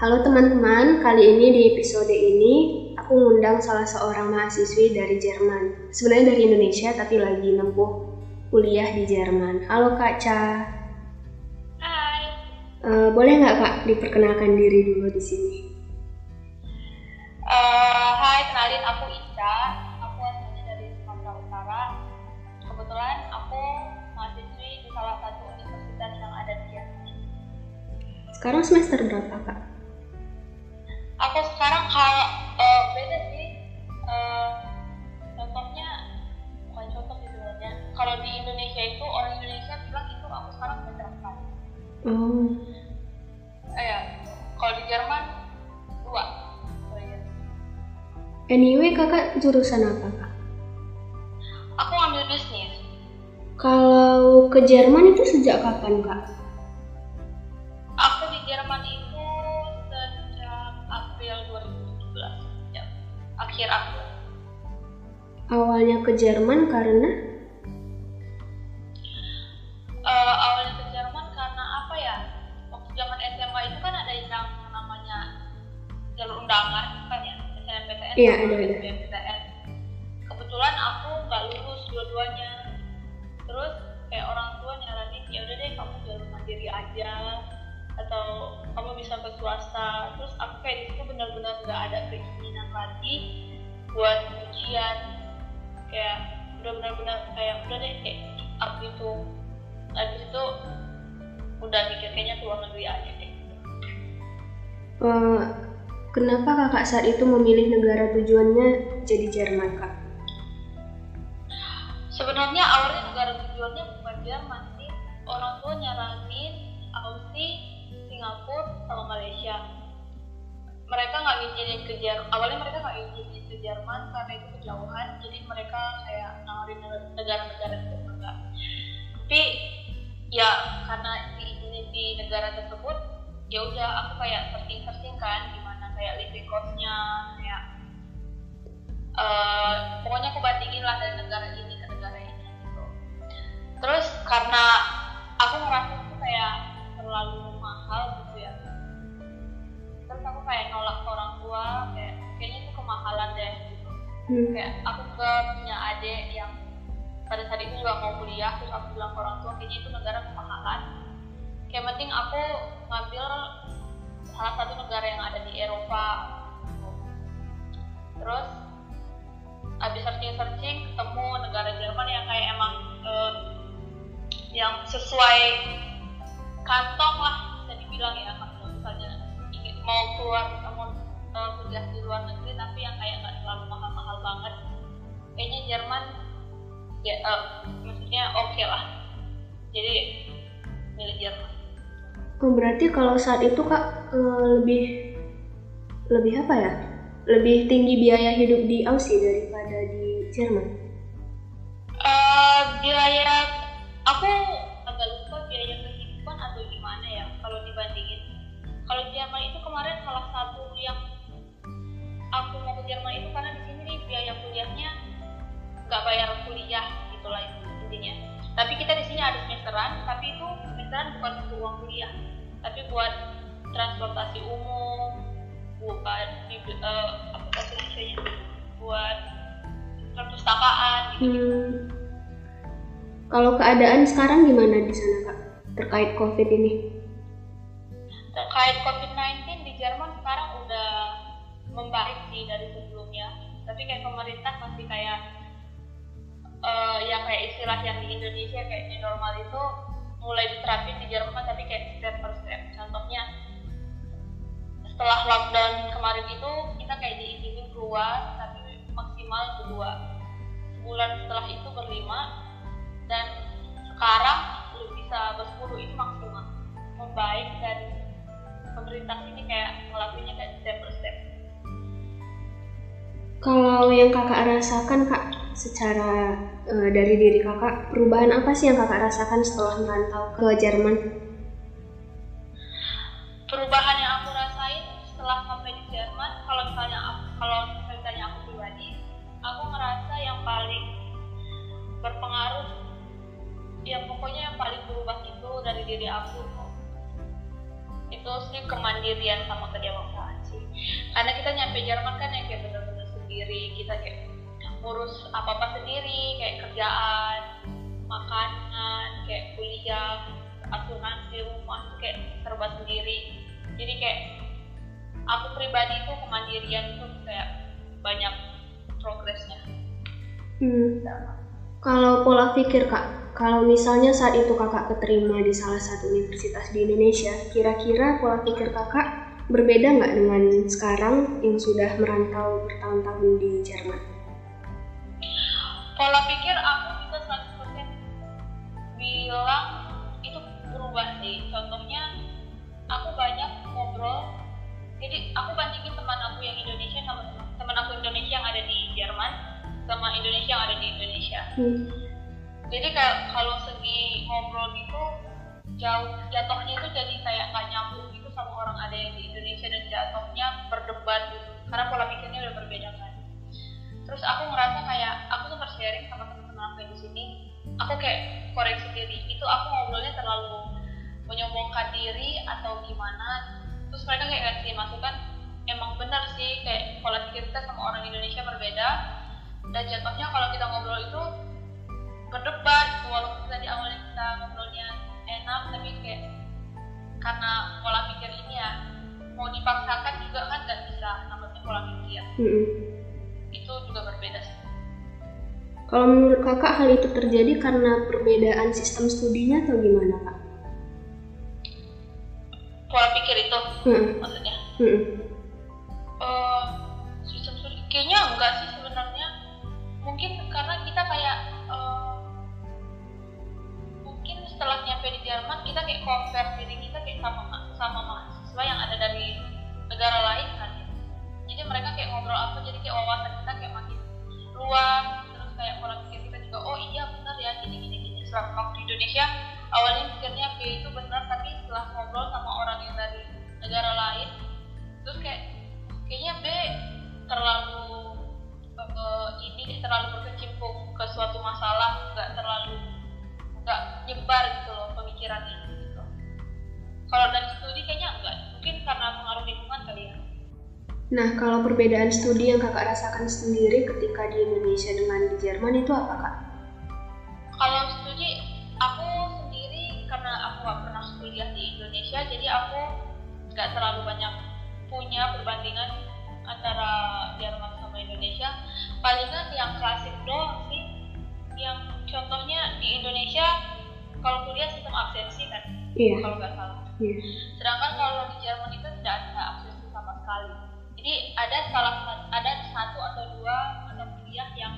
Halo teman-teman, kali ini di episode ini aku ngundang salah seorang mahasiswi dari Jerman. Sebenarnya dari Indonesia tapi lagi nempuh kuliah di Jerman. Halo Kak Ca. Hai. Uh, boleh nggak Kak diperkenalkan diri dulu di sini? Uh, hai, kenalin aku Ica. Aku asalnya dari Sumatera Utara. Kebetulan aku mahasiswi di salah satu universitas yang ada di Jerman. Sekarang semester berapa Kak? Oh. Eh, ya kalau di Jerman dua. Anyway kakak jurusan apa kak? Aku ambil bisnis. Kalau ke Jerman itu sejak kapan kak? Aku di Jerman itu akhir aku awalnya ke Jerman karena iya. Ada ada SNMPTN kebetulan aku nggak lulus dua-duanya. Terus kayak orang tua nyaranin ya udah deh kamu jalur mandiri aja atau kamu bisa ke swasta terus aku kayak di situ benar-benar nggak ada keinginan lagi buat ujian. Kayak udah benar-benar kayak udah deh kayak aku itu habis itu udah mikir kayaknya keluar negeri aja deh. Uh, kenapa kakak saat itu memilih negara tujuannya jadi Jerman kak? Sebenarnya awalnya negara tujuannya bukan Jerman sih. Orang tua nyaranin Aussie Singapura sama Malaysia. Mereka nggak ngizinin ke Jerman awalnya mereka nggak ngizinin ke Jerman karena itu kejauhan jadi mereka kayak nawarin negara-negara enggak tapi ya karena diizinin di negara tersebut ya udah aku kayak searching searching kan kayak living costnya kayak uh, pokoknya aku bandingin lah dari negara ini ke negara ini gitu. Terus karena aku ngerasa itu kayak terlalu mahal gitu ya. Terus aku kayak nolak ke orang tua kayak kayaknya itu kemahalan deh gitu. Hmm. kayak aku ke punya adik yang pada saat itu juga mau kuliah terus aku bilang ke orang tua kayaknya itu negara kemahalan. Kayak penting aku ngambil salah satu negara yang ada di Eropa. Terus abis searching searching ketemu negara Jerman yang kayak emang uh, yang sesuai kantong lah bilang ya kalau misalnya ingin mau keluar mau uh, kuliah di luar negeri tapi yang kayak nggak terlalu mahal-mahal banget. Kayaknya Jerman ya uh, maksudnya oke okay lah. Jadi milih Jerman oh berarti kalau saat itu kak uh, lebih lebih apa ya? Lebih tinggi biaya hidup di Aussie daripada di Jerman? Uh, biaya aku agak lupa biaya kehidupan atau gimana ya kalau dibandingin. Kalau Jerman itu kemarin salah satu yang aku mau ke Jerman itu karena di sini nih biaya kuliahnya nggak bayar kuliah gitulah intinya tapi kita di sini ada semesteran tapi itu semesteran bukan untuk uang kuliah. Tapi buat transportasi umum buat di uh, apa bahasa Indonesia buat perpustakaan gitu, hmm. kalau keadaan sekarang gimana di sana kak? Terkait covid ini? Terkait COVID-19 di Jerman sekarang udah membaik sih dari sebelumnya. Tapi kayak pemerintah masih kayak uh, yang kayak istilah yang di Indonesia kayak di normal itu mulai diterapin di Jerman tapi kayak step per step contohnya setelah lockdown kemarin itu kita kayak diizinin keluar tapi maksimal berdua sebulan setelah itu berlima dan sekarang bisa bersepuluh ini maksimal. Membaik dan pemerintah ini kayak ngelakuinnya kayak step per step. Kalau yang kakak rasakan kak secara uh, dari diri kakak perubahan apa sih yang kakak rasakan setelah merantau ke Jerman? Perubahan yang aku rasain setelah sampai di Jerman kalau misalnya aku, kalau misalnya aku pribadi aku ngerasa yang paling berpengaruh ya pokoknya yang paling berubah itu dari diri aku. Itu sih kemandirian sama kedewasaan sih. Karena kita nyampe Jerman kan yang kayak bener-bener sendiri kita kayak ngurus apa apa sendiri kayak kerjaan makanan kayak kuliah asuransi rumah kayak serba sendiri jadi kayak aku pribadi itu kemandirian tuh kayak banyak progresnya Hmm. Kalau pola pikir kak, kalau misalnya saat itu kakak keterima di salah satu universitas di Indonesia, kira-kira pola pikir kakak berbeda nggak dengan sekarang yang sudah merantau bertahun-tahun di Jerman? Pola pikir aku bisa 100% bilang itu berubah sih. Contohnya aku banyak ngobrol. Jadi aku bandingin teman aku yang Indonesia sama teman aku Indonesia yang ada di Jerman sama Indonesia yang ada di Indonesia. Hmm. jadi kayak kalau segi ngobrol gitu jauh jatuhnya itu jadi kayak nggak nyambung gitu sama orang ada yang di Indonesia dan jatuhnya berdebat gitu. Karena pola pikirnya udah berbeda terus aku ngerasa kayak aku tuh sharing sama teman-teman aku di sini. Aku kayak koreksi diri. Itu aku ngobrolnya terlalu menyombongkan diri atau gimana. Terus mereka kayak ngasih masukan emang benar sih kayak pola pikir kita sama orang Indonesia berbeda. Dan jatuhnya kalau kita ngobrol itu berdebat walaupun tadi awalnya kita ngobrolnya enak tapi kayak karena pola pikir ini ya mau dipaksakan juga kan nggak bisa namanya pola pikir. Mm-mm. Itu juga berbeda sih Kalau menurut kakak hal itu terjadi karena perbedaan sistem studinya atau gimana kak? pola pikir itu Mm-mm. maksudnya Mm-mm. Eh, sistem studi kayaknya enggak sih sebenarnya mungkin karena kita kayak eh, mungkin setelah nyampe di Jerman kita kayak compare diri kita kayak sama sama mahasiswa yang ada dari negara lain mereka kayak ngobrol apa jadi kayak wawasan kita kayak makin luas terus kayak pola pikir kita juga oh iya benar ya gini gini gini setelah waktu di Indonesia awalnya pikirnya B itu benar tapi setelah ngobrol sama orang yang dari negara lain terus kayak kayaknya B terlalu eh, ini terlalu berkecimpung ke suatu masalah nggak terlalu nggak nyebar gitu loh pemikirannya gitu. kalau dari studi kayaknya enggak Nah, kalau perbedaan studi yang kakak rasakan sendiri ketika di Indonesia dengan di Jerman itu apa kak? kalau studi aku sendiri karena aku nggak pernah kuliah di Indonesia jadi aku nggak terlalu banyak punya perbandingan antara Jerman sama Indonesia palingan yang klasik doang sih yang contohnya di Indonesia kalau kuliah sistem absensi kan Iya. kalau nggak salah Iya. sedangkan kalau di Jerman itu tidak ada absensi sama sekali jadi ada salah satu ada satu atau dua mata kuliah yang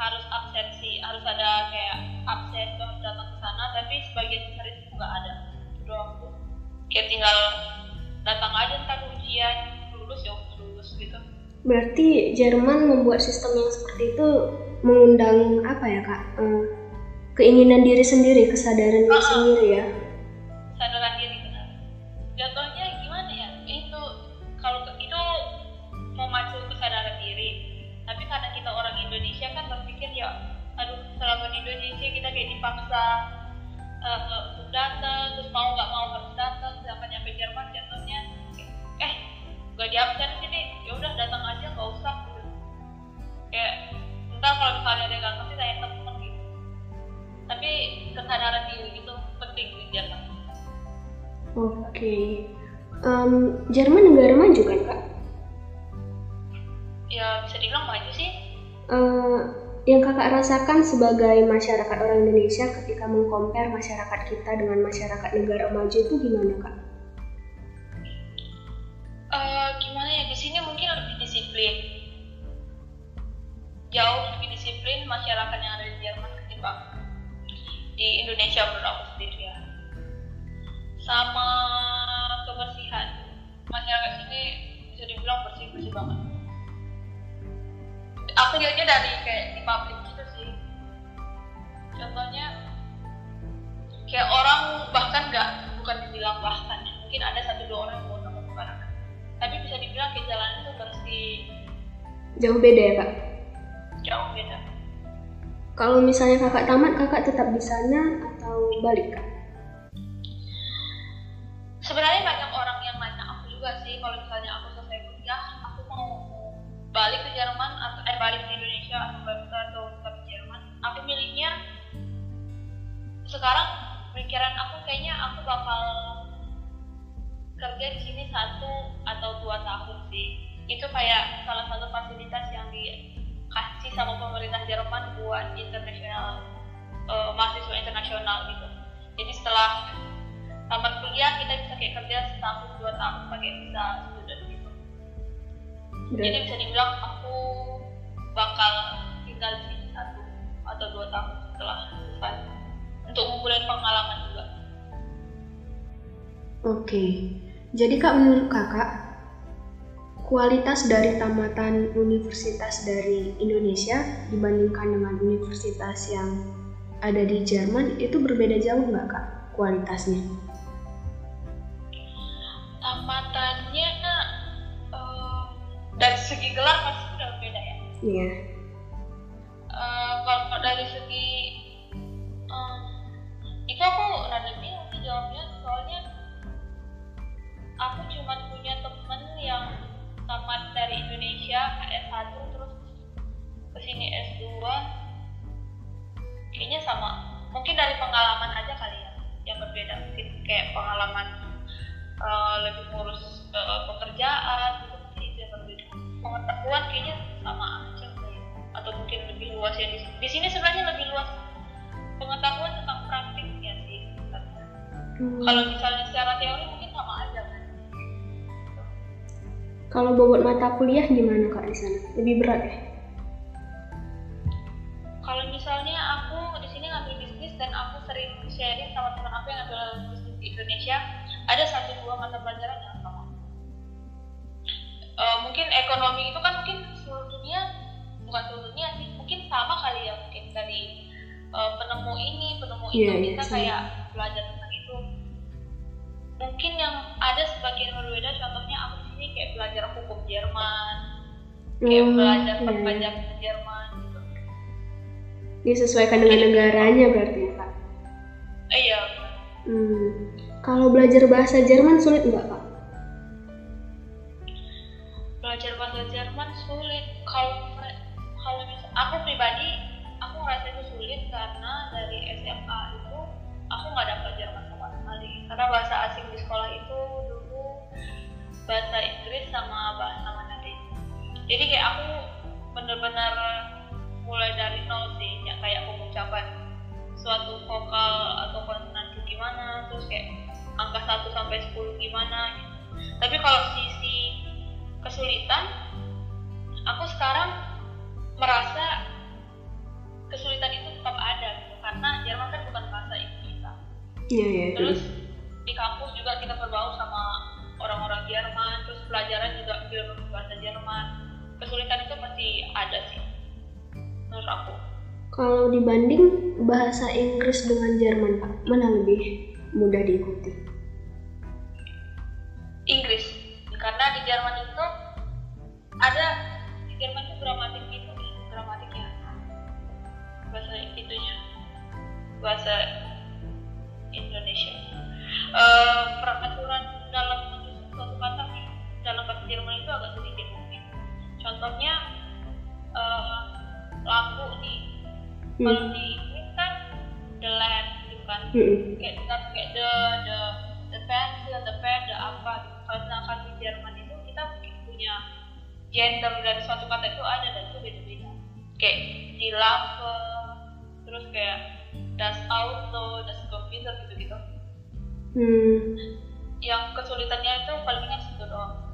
harus absensi harus ada kayak absen harus datang ke sana tapi sebagian besar itu nggak ada doang tuh kayak tinggal datang aja ntar ujian lulus ya lulus gitu Berarti Jerman membuat sistem yang seperti itu mengundang apa ya kak? Eh, keinginan diri sendiri, kesadaran diri Ah. sendiri ya. Dipaksa untuk datang terus mau nggak mau harus datang sedangkan nyampe Jerman jatuhnya eh gak diabsen sih nih ya udah datang aja nggak usah gitu. kayak entah kalau misalnya ada yang ngerti tanya temen gitu tapi kesadaran diri itu penting di Jerman Oke. Em, Jerman negara maju kan kak? ya bisa dibilang maju sih Eh, yang kakak rasakan sebagai masyarakat orang Indonesia ketika mengkompar masyarakat kita dengan masyarakat negara maju itu gimana kak? Eh, gimana ya? Di sini mungkin lebih disiplin. Jauh lebih disiplin masyarakat yang ada di Jerman ketimbang di Indonesia menurut aku sendiri ya. Sama kebersihan. Masyarakat sini bisa dibilang bersih bersih banget aku lihatnya dari kayak di publik gitu sih. Contohnya kayak orang bahkan nggak bukan dibilang bahkan ya, mungkin ada satu dua orang yang mau nongkrong barang. Tapi bisa dibilang kayak jalan itu bersih. Jauh beda ya kak? Jauh beda. Kalau misalnya kakak tamat kakak tetap di sana atau balik kak? Sebenarnya banyak orang yang nanya aku juga sih kalau misalnya aku selesai kuliah balik ke Jerman atau eh balik ke Indonesia atau balik ke tetap tapi Jerman. Aku miliknya sekarang pikiran aku kayaknya aku bakal kerja di sini satu atau dua tahun sih. Itu kayak salah satu fasilitas yang dikasih sama pemerintah Jerman buat internasional uh, mahasiswa internasional gitu. Jadi setelah tamat kuliah kita bisa kayak kerja setahun dua tahun pakai visa jadi bisa dibilang aku bakal tinggal di sini satu atau dua tahun setelah selesai. Untuk ngumpulin pengalaman juga. Oke. Jadi kak menurut kakak kualitas dari tamatan universitas dari Indonesia dibandingkan dengan universitas yang ada di Jerman itu berbeda jauh nggak kak kualitasnya? Iya. Uh, kalau dari segi um, itu aku rada bingung sih jawabnya soalnya aku cuma punya temen yang tamat dari Indonesia S1 terus ke sini S2 kayaknya sama mungkin dari pengalaman aja kali ya yang berbeda mungkin kayak pengalaman uh, lebih ngurus uh, pekerjaan pengetahuan kayaknya sama aja atau mungkin lebih luas ya di, di sini sebenarnya lebih luas pengetahuan tentang praktiknya sih hmm. kalau misalnya secara teori mungkin sama aja kan kalau bobot mata kuliah gimana kak di sana? Lebih berat ya? Kalau misalnya aku di sini ngambil bisnis dan aku sering sharing sama teman aku yang ngambil bisnis di Indonesia ada satu dua mata pelajaran mungkin ekonomi itu kan mungkin seluruh dunia bukan seluruh dunia sih mungkin sama kali ya mungkin dari uh, penemu ini penemu itu yeah, kita yeah, kayak belajar tentang itu. Mungkin yang ada sebagian berbeda contohnya aku di sini kayak belajar hukum Jerman kayak mm, belajar yeah. perpajakan Jerman disesuaikan dengan negaranya berarti ya kak. Iya. Hmm. kalau belajar bahasa Jerman sulit nggak kak belajar bahasa Jerman sulit. Kalau kalau aku pribadi aku ngerasa itu sulit karena dari SMA itu aku nggak dapat Jerman sama sekali karena bahasa asing di sekolah itu dulu bahasa Inggris sama bahasa Mandarin. Jadi kayak aku bener-bener mulai dari nol sih. Ya kayak pengucapan suatu vokal atau konsonan gimana terus kayak angka 1 sampai 10 gimana gitu. tapi kalau sisi kesulitan aku sekarang merasa kesulitan itu tetap ada gitu karena Jerman kan bukan bahasa kita yeah, yeah, terus di kampus juga kita berbaur sama orang-orang Jerman terus pelajaran juga bahasa Jerman. Kesulitan itu pasti ada sih menurut aku. Kalau dibanding bahasa Inggris dengan Jerman pak mana lebih mudah diikuti? Inggris karena di Jerman itu ada di Jerman itu gramatik itu gramatiknya. Bahasa itunya. Bahasa Indonesia. Uh, peraturan dalam menyusun suatu kata dalam bahasa Jerman itu agak sedikit mungkin. Contohnya uh, lampu nih. Hmm. kalau di Inggris kan the lamp gitu kan. Hmm. kayak kita kayak the the the pencil the pen the apa gitu. Kalau misalkan di Jerman itu kita punya gender dari suatu kata itu ada dan itu beda-beda kayak di lampu terus kayak das auto das computer gitu-gitu hmm. yang kesulitannya itu palingnya situ doang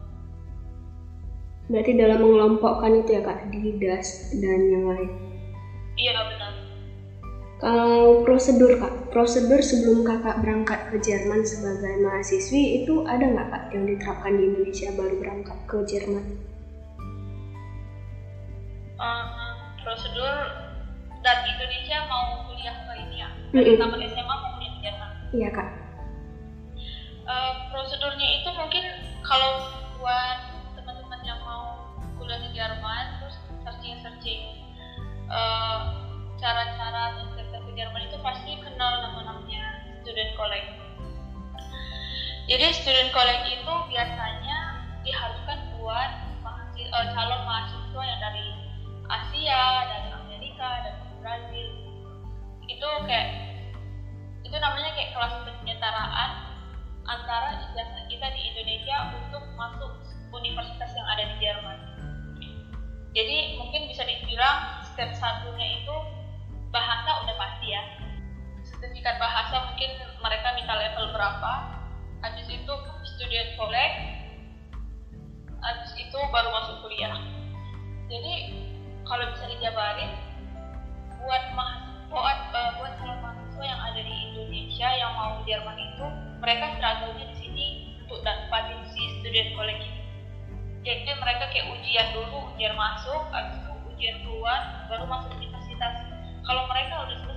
Berarti dalam mengelompokkan itu ya kak, didas dan yang lain. Iya benar. Kalau prosedur kak, prosedur sebelum kakak berangkat ke Jerman sebagai mahasiswi itu ada nggak kak yang diterapkan di Indonesia baru berangkat ke Jerman? Uh, prosedur dan Indonesia mau kuliah ke ini ya, dari mm -hmm. tamat SMA mau kuliah ke Jerman. Iya kak. Uh, prosedurnya itu mungkin kalau buat yang mau kuliah di Jerman terus searching searching uh, cara-cara atau ke Jerman itu pasti kenal nama-namanya student college jadi student college itu biasanya diharuskan buat mahasiswa, uh, calon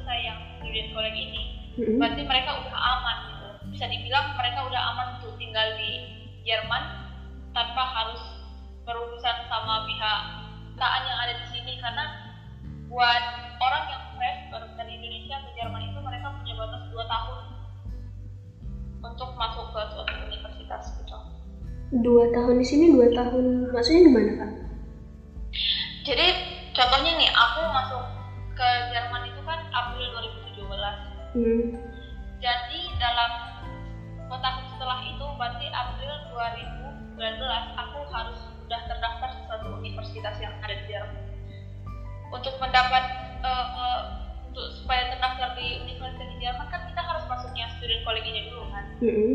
selesai yang student college ini Mm-mm. berarti mereka udah aman gitu bisa dibilang mereka udah aman untuk tinggal di Jerman tanpa harus berurusan sama pihak perusahaan yang ada di sini karena buat orang yang fresh baru dari Indonesia ke Jerman itu mereka punya batas 2 tahun untuk masuk ke suatu universitas gitu Dua tahun di sini, dua tahun maksudnya gimana kak? jadi contohnya nih aku masuk ke Jerman itu April 2017 Hmm. jadi dalam tahun setelah itu berarti April 2019 aku harus sudah terdaftar di suatu universitas yang ada di Jerman untuk mendapat eh, eh, untuk supaya terdaftar di universitas di Jerman kan kita harus masuknya student college-nya dulu kan Mm-mm.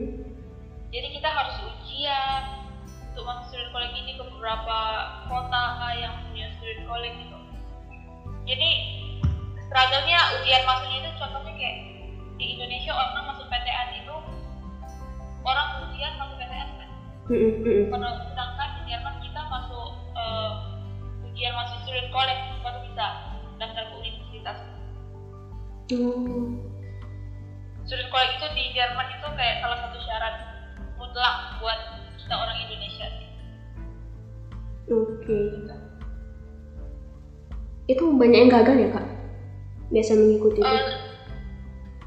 jadi kita harus ujian untuk masuk student college ini ke beberapa kota yang punya student college gitu jadi struggle-nya ujian masuknya itu contohnya kayak di Indonesia orang masuk PTN itu orang ujian masuk PTN kan sedangkan di Jerman kita masuk eh, ujian masuk student college baru bisa daftar ke universitas Oh. student college itu di Jerman itu kayak salah satu syarat mutlak buat kita orang Indonesia sih Oke. Itu banyak yang gagal ya kak? Biasa mengikuti itu. Eh,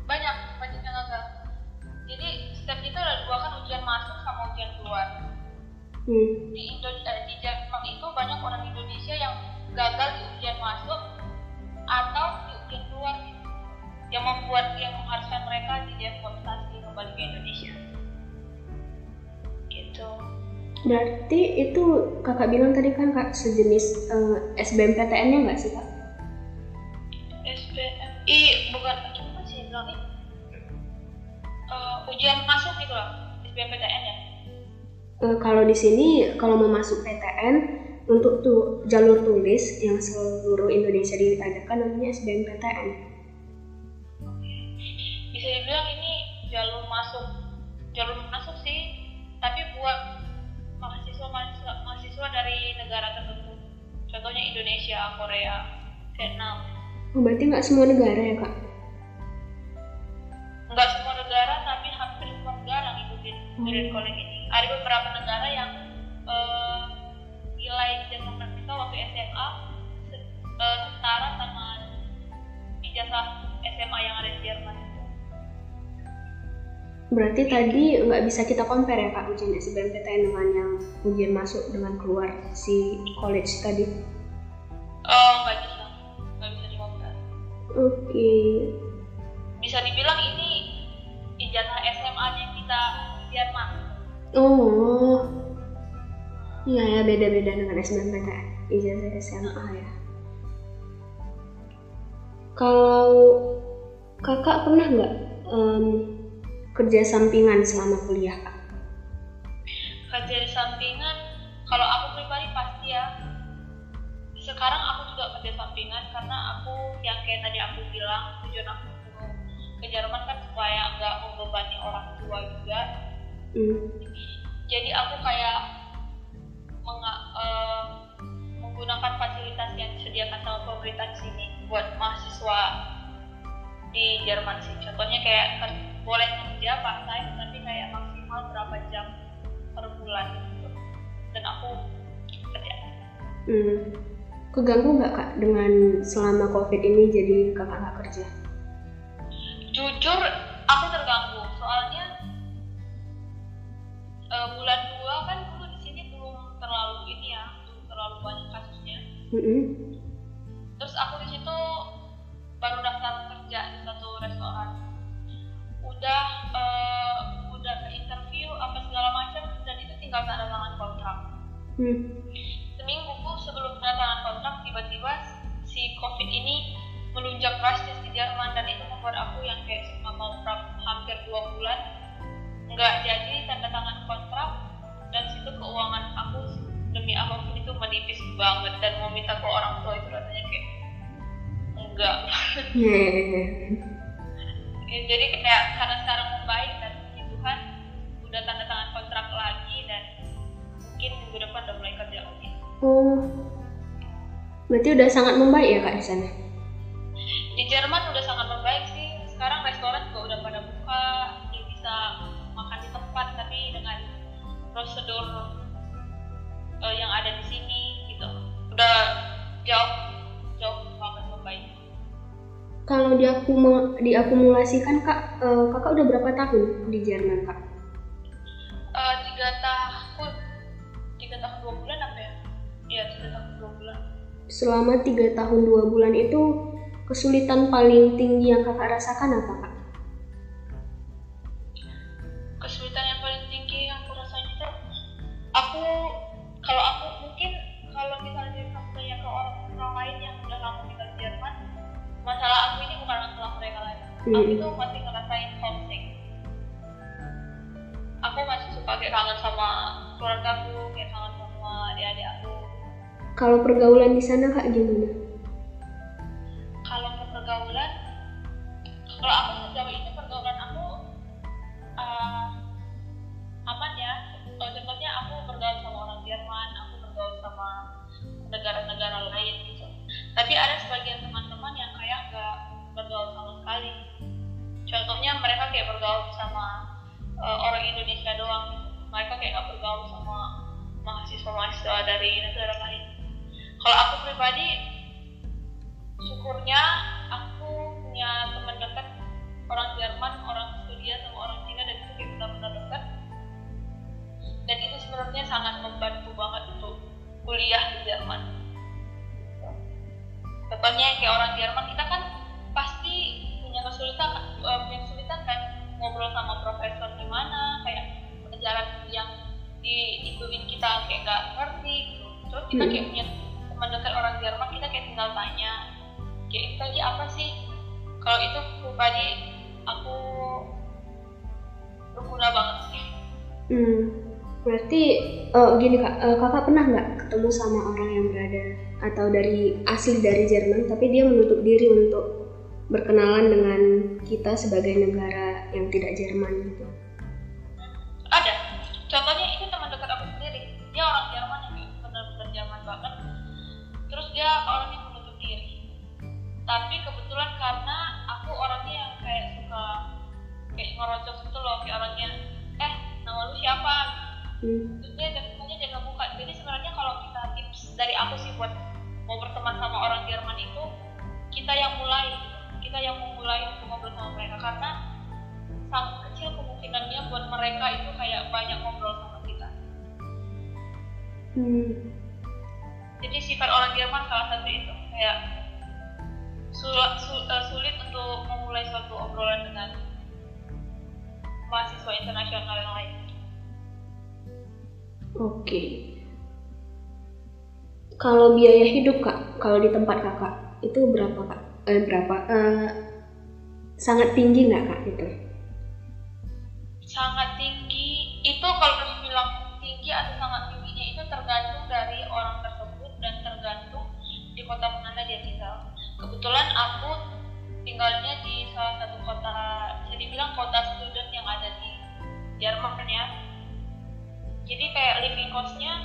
banyak banyak yang gagal jadi step itu ada dua kan ujian masuk sama ujian keluar Hmm. di Indo eh, di Jerman itu banyak orang Indonesia yang gagal di ujian masuk atau di ujian keluar yang membuat yang mengharuskan mereka di deportasi kembali ke Indonesia gitu Berarti itu kakak bilang tadi kan kak sejenis eh, SBMPTN-nya nggak sih kak? Eh, kalau di sini kalau mau masuk PTN untuk tuh jalur tulis yang seluruh Indonesia diadakan namanya SBMPTN. bisa dibilang ini jalur masuk jalur masuk sih tapi buat mahasiswa mahasiswa, mahasiswa dari negara tertentu contohnya Indonesia Korea Vietnam Oh, berarti nggak semua negara ya kak? nggak semua negara tapi hampir semua negara ngikutin Hmm. college ini ada beberapa negara yang eh, nilai ijazah mereka waktu SMA se- eh, setara sama ijazah SMA yang ada di Jerman Berarti tadi nggak bisa kita compare ya kak ujian SBMPTN dengan yang ujian masuk dengan keluar si college tadi. oh nggak bisa nggak bisa dikompar Oke. bisa Oh. Iya ya beda-beda dengan SBMPTN ijazah SMA ya. Kalau kakak pernah nggak em, kerja sampingan selama kuliah kak? kerja sampingan kalau aku pribadi pasti ya sekarang aku juga kerja sampingan karena aku yang kayak tadi aku bilang tujuan aku ke Jerman kan supaya nggak membebani orang tua juga Hmm. jadi aku kayak eh, menggunakan fasilitas yang disediakan sama pemerintah di sini buat mahasiswa di Jerman sih contohnya kayak ker- boleh kerja part time tapi kayak maksimal berapa jam per bulan gitu. dan aku kerja Hmm. Keganggu nggak kak dengan selama covid ini jadi kakak nggak kerja? jujur aku terganggu soalnya Eh, bulan dua kan dulu di sini belum terlalu ini ya belum terlalu banyak kasusnya mm -hmm. terus aku di situ baru daftar kerja di satu restoran udah uh, udah ke interview apa segala macam dan itu tinggal tanda tangan kontrak hmm. seminggu sebelum tanda tangan kontrak tiba-tiba si covid ini melunjak drastis di Jerman dan itu membuat aku yang kayak selama hampir dua bulan nggak jadi tanda tangan kontrak dan situ keuangan aku demi apa pun itu menipis banget dan mau minta ke orang tua itu rasanya kayak enggak ya, jadi kayak karena sekarang membaik dan Tuhan udah tanda tangan kontrak lagi dan mungkin minggu depan udah mulai kerja lagi. Oh. Berarti udah sangat membaik ya kak di sana? Di Jerman udah sangat membaik kalau diakum diakumulasikan kak uh, kakak udah berapa tahun di Jerman kak? Uh, tiga tahun. Tiga tahun dua bulan apa ya? Iya tiga tahun dua bulan. Selama tiga tahun dua bulan itu kesulitan paling tinggi yang kakak rasakan apa kak? Kalau pergaulan di sana kak gimana? pergaulan kalau aku sejauh ini pergaulan aku uh, aman ya contohnya aku bergaul sama orang Jerman aku bergaul sama negara-negara lain gitu tapi ada sebagian teman-teman yang kayak nggak bergaul sama sekali contohnya mereka kayak bergaul sama uh, orang Indonesia doang gitu. mereka kayak nggak bergaul sama mahasiswa-mahasiswa dari negara kalau aku pribadi syukurnya aku punya teman dekat orang Jerman orang Swedia sama orang Cina dan itu kayak benar-benar dekat. Dan itu sebenarnya sangat membantu banget untuk kuliah di Jerman. Contohnya kayak orang Jerman kita kan pasti punya kesulitan uh, punya kesulitan kan ngobrol sama profesor gimana kayak pelajaran yang diikutin kita kayak gak ngerti gitu. Terus kita hmm. kayak punya teman dekat orang Jerman kita kayak tinggal tanya kayak tadi apa sih? Kalau itu pribadi aku berguna banget sih. Hmm berarti uh, gini kak uh, kakak pernah nggak ketemu sama orang yang berada atau dari asli dari Jerman tapi dia menutup diri untuk berkenalan dengan kita sebagai negara yang tidak Jerman gitu terus dia orangnya tapi kebetulan karena aku orangnya yang kayak suka kayak ngerocok gitu loh kayak orangnya eh nama lu siapa? Hmm. terus dia jaga muka. Jadi sebenarnya kalau kita tips dari aku sih buat mau berteman sama orang Jerman itu kita yang mulai kita yang memulai untuk ngobrol sama mereka. Karena sangat kecil kemungkinannya buat mereka itu kayak banyak ngobrol sama kita. Hmm. Jadi sifat orang Jerman salah satu itu kayak Eh, sulit untuk memulai suatu obrolan dengan mahasiswa internasional yang lain. Oke. Kalau biaya hidup kak, kalau di tempat kakak itu berapa kak? Eh, berapa? Eh, sangat tinggi nggak kak itu? Sangat tinggi. Itu kalau Jerman ya. Jadi kayak living costnya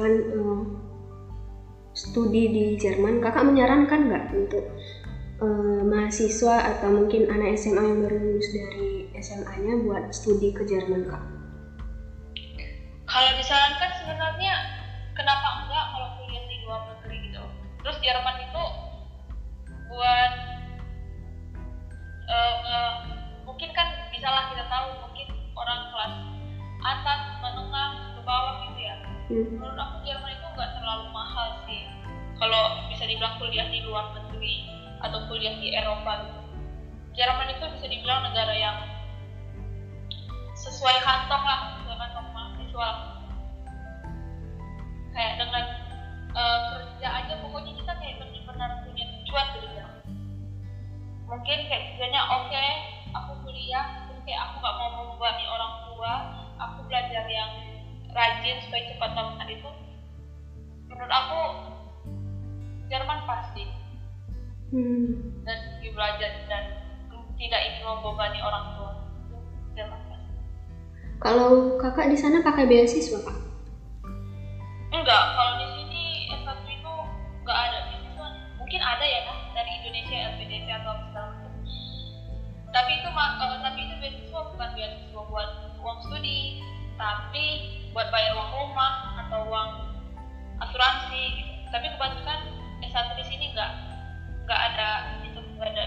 merasakan uh, studi di Jerman kakak menyarankan nggak untuk uh, mahasiswa atau mungkin anak SMA yang baru lulus dari SMA-nya buat studi ke Jerman kak? Kalau disarankan sebenarnya kenapa enggak kalau kuliah di luar negeri gitu. Terus Jerman itu buat uh, uh, mungkin kan bisalah kita tahu mungkin orang kelas atas menengah ke bawah gitu ya. Hmm. Menurut aku Jerman itu enggak terlalu mahal sih. Kalau bisa dibilang kuliah di luar negeri atau kuliah di Eropa gitu. Jerman itu bisa dibilang negara yang sesuai kantong lah sesuai kantong mahasiswa kayak dengan uh, kerja aja pokoknya kita kayak benar-benar punya tujuan gitu ya mungkin kayak tujuannya oke okay, aku kuliah terus kayak aku gak mau membebani orang tua aku belajar yang rajin supaya cepat tamat itu menurut aku Jerman pasti hmm. dan belajar dan tidak ingin membebani orang tua Jerman pasti kalau kakak di sana pakai beasiswa kak? Enggak kalau di sini S1 itu enggak ada beasiswa. Mungkin ada ya kan dari Indonesia LPDP atau segala macam. Tapi itu uh, tapi itu beasiswa bukan beasiswa buat uang studi tapi buat bayar uang rumah atau uang asuransi gitu. tapi kebanyakan S1 di sini enggak enggak ada itu enggak ada